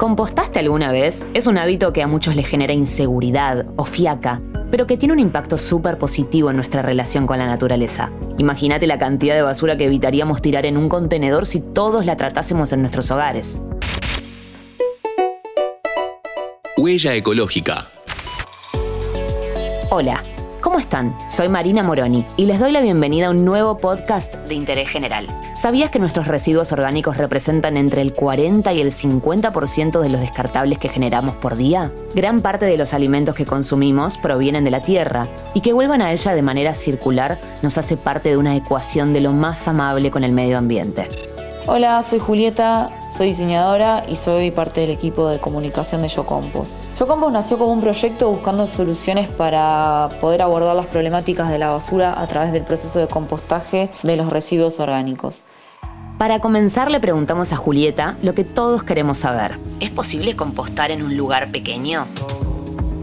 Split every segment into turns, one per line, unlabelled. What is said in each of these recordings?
¿Compostaste alguna vez? Es un hábito que a muchos les genera inseguridad o fiaca, pero que tiene un impacto súper positivo en nuestra relación con la naturaleza. Imagínate la cantidad de basura que evitaríamos tirar en un contenedor si todos la tratásemos en nuestros hogares.
Huella ecológica.
Hola, ¿cómo están? Soy Marina Moroni y les doy la bienvenida a un nuevo podcast de interés general. ¿Sabías que nuestros residuos orgánicos representan entre el 40 y el 50% de los descartables que generamos por día? Gran parte de los alimentos que consumimos provienen de la tierra y que vuelvan a ella de manera circular nos hace parte de una ecuación de lo más amable con el medio ambiente.
Hola, soy Julieta, soy diseñadora y soy parte del equipo de comunicación de YoCompost. YoCompost nació como un proyecto buscando soluciones para poder abordar las problemáticas de la basura a través del proceso de compostaje de los residuos orgánicos.
Para comenzar le preguntamos a Julieta lo que todos queremos saber. ¿Es posible compostar en un lugar pequeño?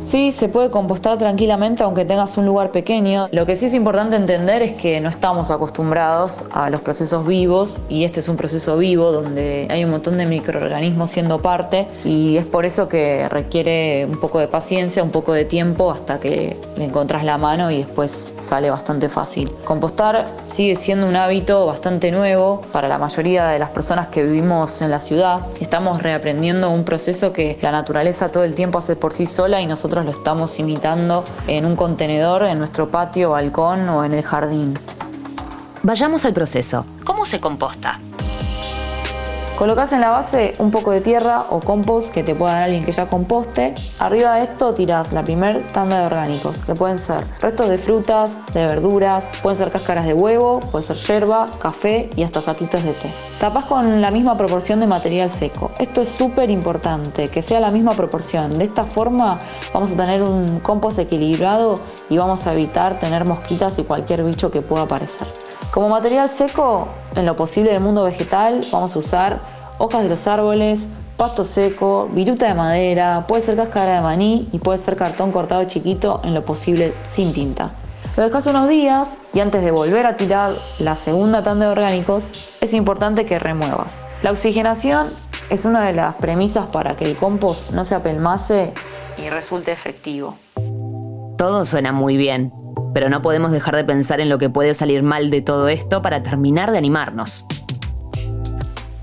Sí, se puede compostar tranquilamente aunque tengas un lugar pequeño. Lo que sí es importante entender es que no estamos acostumbrados a los procesos vivos y este es un proceso vivo donde hay un montón de microorganismos siendo parte y es por eso que requiere un poco de paciencia, un poco de tiempo hasta que le encontrás la mano y después sale bastante fácil. Compostar sigue siendo un hábito bastante nuevo para la mayoría de las personas que vivimos en la ciudad. Estamos reaprendiendo un proceso que la naturaleza todo el tiempo hace por sí sola y nosotros lo estamos imitando en un contenedor, en nuestro patio, balcón o en el jardín.
Vayamos al proceso. ¿Cómo se composta?
Colocas en la base un poco de tierra o compost que te pueda dar alguien que ya composte. Arriba de esto tirás la primer tanda de orgánicos, que pueden ser restos de frutas, de verduras, pueden ser cáscaras de huevo, puede ser yerba, café y hasta saquitos de té. Tapás con la misma proporción de material seco. Esto es súper importante, que sea la misma proporción. De esta forma vamos a tener un compost equilibrado y vamos a evitar tener mosquitas y cualquier bicho que pueda aparecer. Como material seco, en lo posible del mundo vegetal, vamos a usar hojas de los árboles, pasto seco, viruta de madera, puede ser cáscara de maní y puede ser cartón cortado chiquito en lo posible sin tinta. Lo dejas unos días y antes de volver a tirar la segunda tanda de orgánicos, es importante que remuevas. La oxigenación es una de las premisas para que el compost no se apelmace y resulte efectivo.
Todo suena muy bien, pero no podemos dejar de pensar en lo que puede salir mal de todo esto para terminar de animarnos.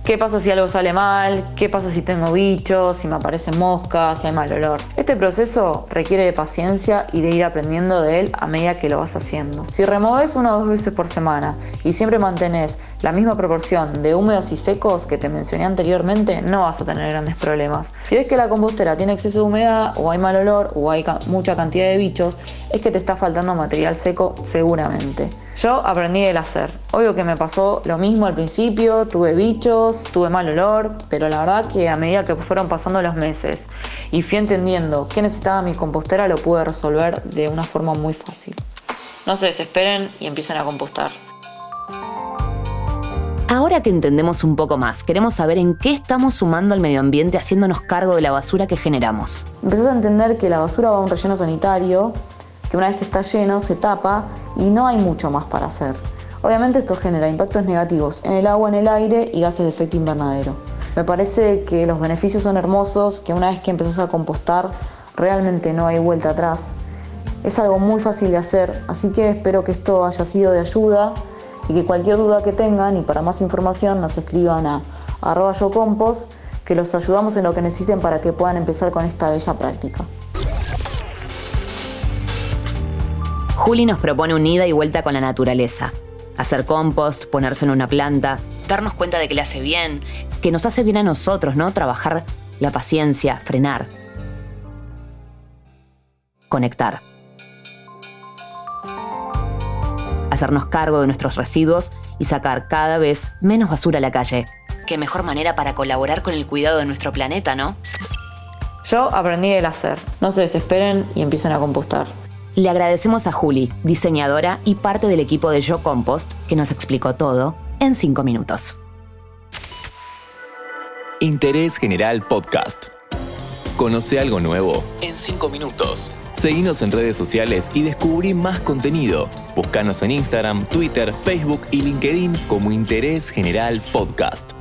¿Qué pasa si algo sale mal? ¿Qué pasa si tengo bichos? Si me aparecen moscas? Si hay mal olor. Este proceso requiere de paciencia y de ir aprendiendo de él a medida que lo vas haciendo. Si removes una o dos veces por semana y siempre mantenés la misma proporción de húmedos y secos que te mencioné anteriormente, no vas a tener grandes problemas. Si ves que la compostera tiene exceso de humedad o hay mal olor o hay mucha cantidad de bichos, es que te está faltando material seco seguramente. Yo aprendí el hacer. Obvio que me pasó lo mismo al principio, tuve bichos, tuve mal olor, pero la verdad que a medida que fueron pasando los meses y fui entendiendo qué necesitaba mi compostera, lo pude resolver de una forma muy fácil. No se desesperen y empiecen a compostar.
Ahora que entendemos un poco más, queremos saber en qué estamos sumando al medio ambiente haciéndonos cargo de la basura que generamos.
Empezás a entender que la basura va a un relleno sanitario que una vez que está lleno se tapa y no hay mucho más para hacer. Obviamente esto genera impactos negativos en el agua, en el aire y gases de efecto invernadero. Me parece que los beneficios son hermosos, que una vez que empezás a compostar realmente no hay vuelta atrás. Es algo muy fácil de hacer, así que espero que esto haya sido de ayuda y que cualquier duda que tengan y para más información nos escriban a arroba yo compost, que los ayudamos en lo que necesiten para que puedan empezar con esta bella práctica.
Juli nos propone un ida y vuelta con la naturaleza. Hacer compost, ponerse en una planta, darnos cuenta de que le hace bien, que nos hace bien a nosotros, ¿no? Trabajar la paciencia, frenar. Conectar. Hacernos cargo de nuestros residuos y sacar cada vez menos basura a la calle. Qué mejor manera para colaborar con el cuidado de nuestro planeta, ¿no?
Yo aprendí el hacer. No se desesperen y empiecen a compostar.
Le agradecemos a Juli, diseñadora y parte del equipo de Yo Compost, que nos explicó todo en 5 minutos.
Interés General Podcast. Conoce algo nuevo en 5 minutos. Seguinos en redes sociales y descubrí más contenido. Búscanos en Instagram, Twitter, Facebook y LinkedIn como Interés General Podcast.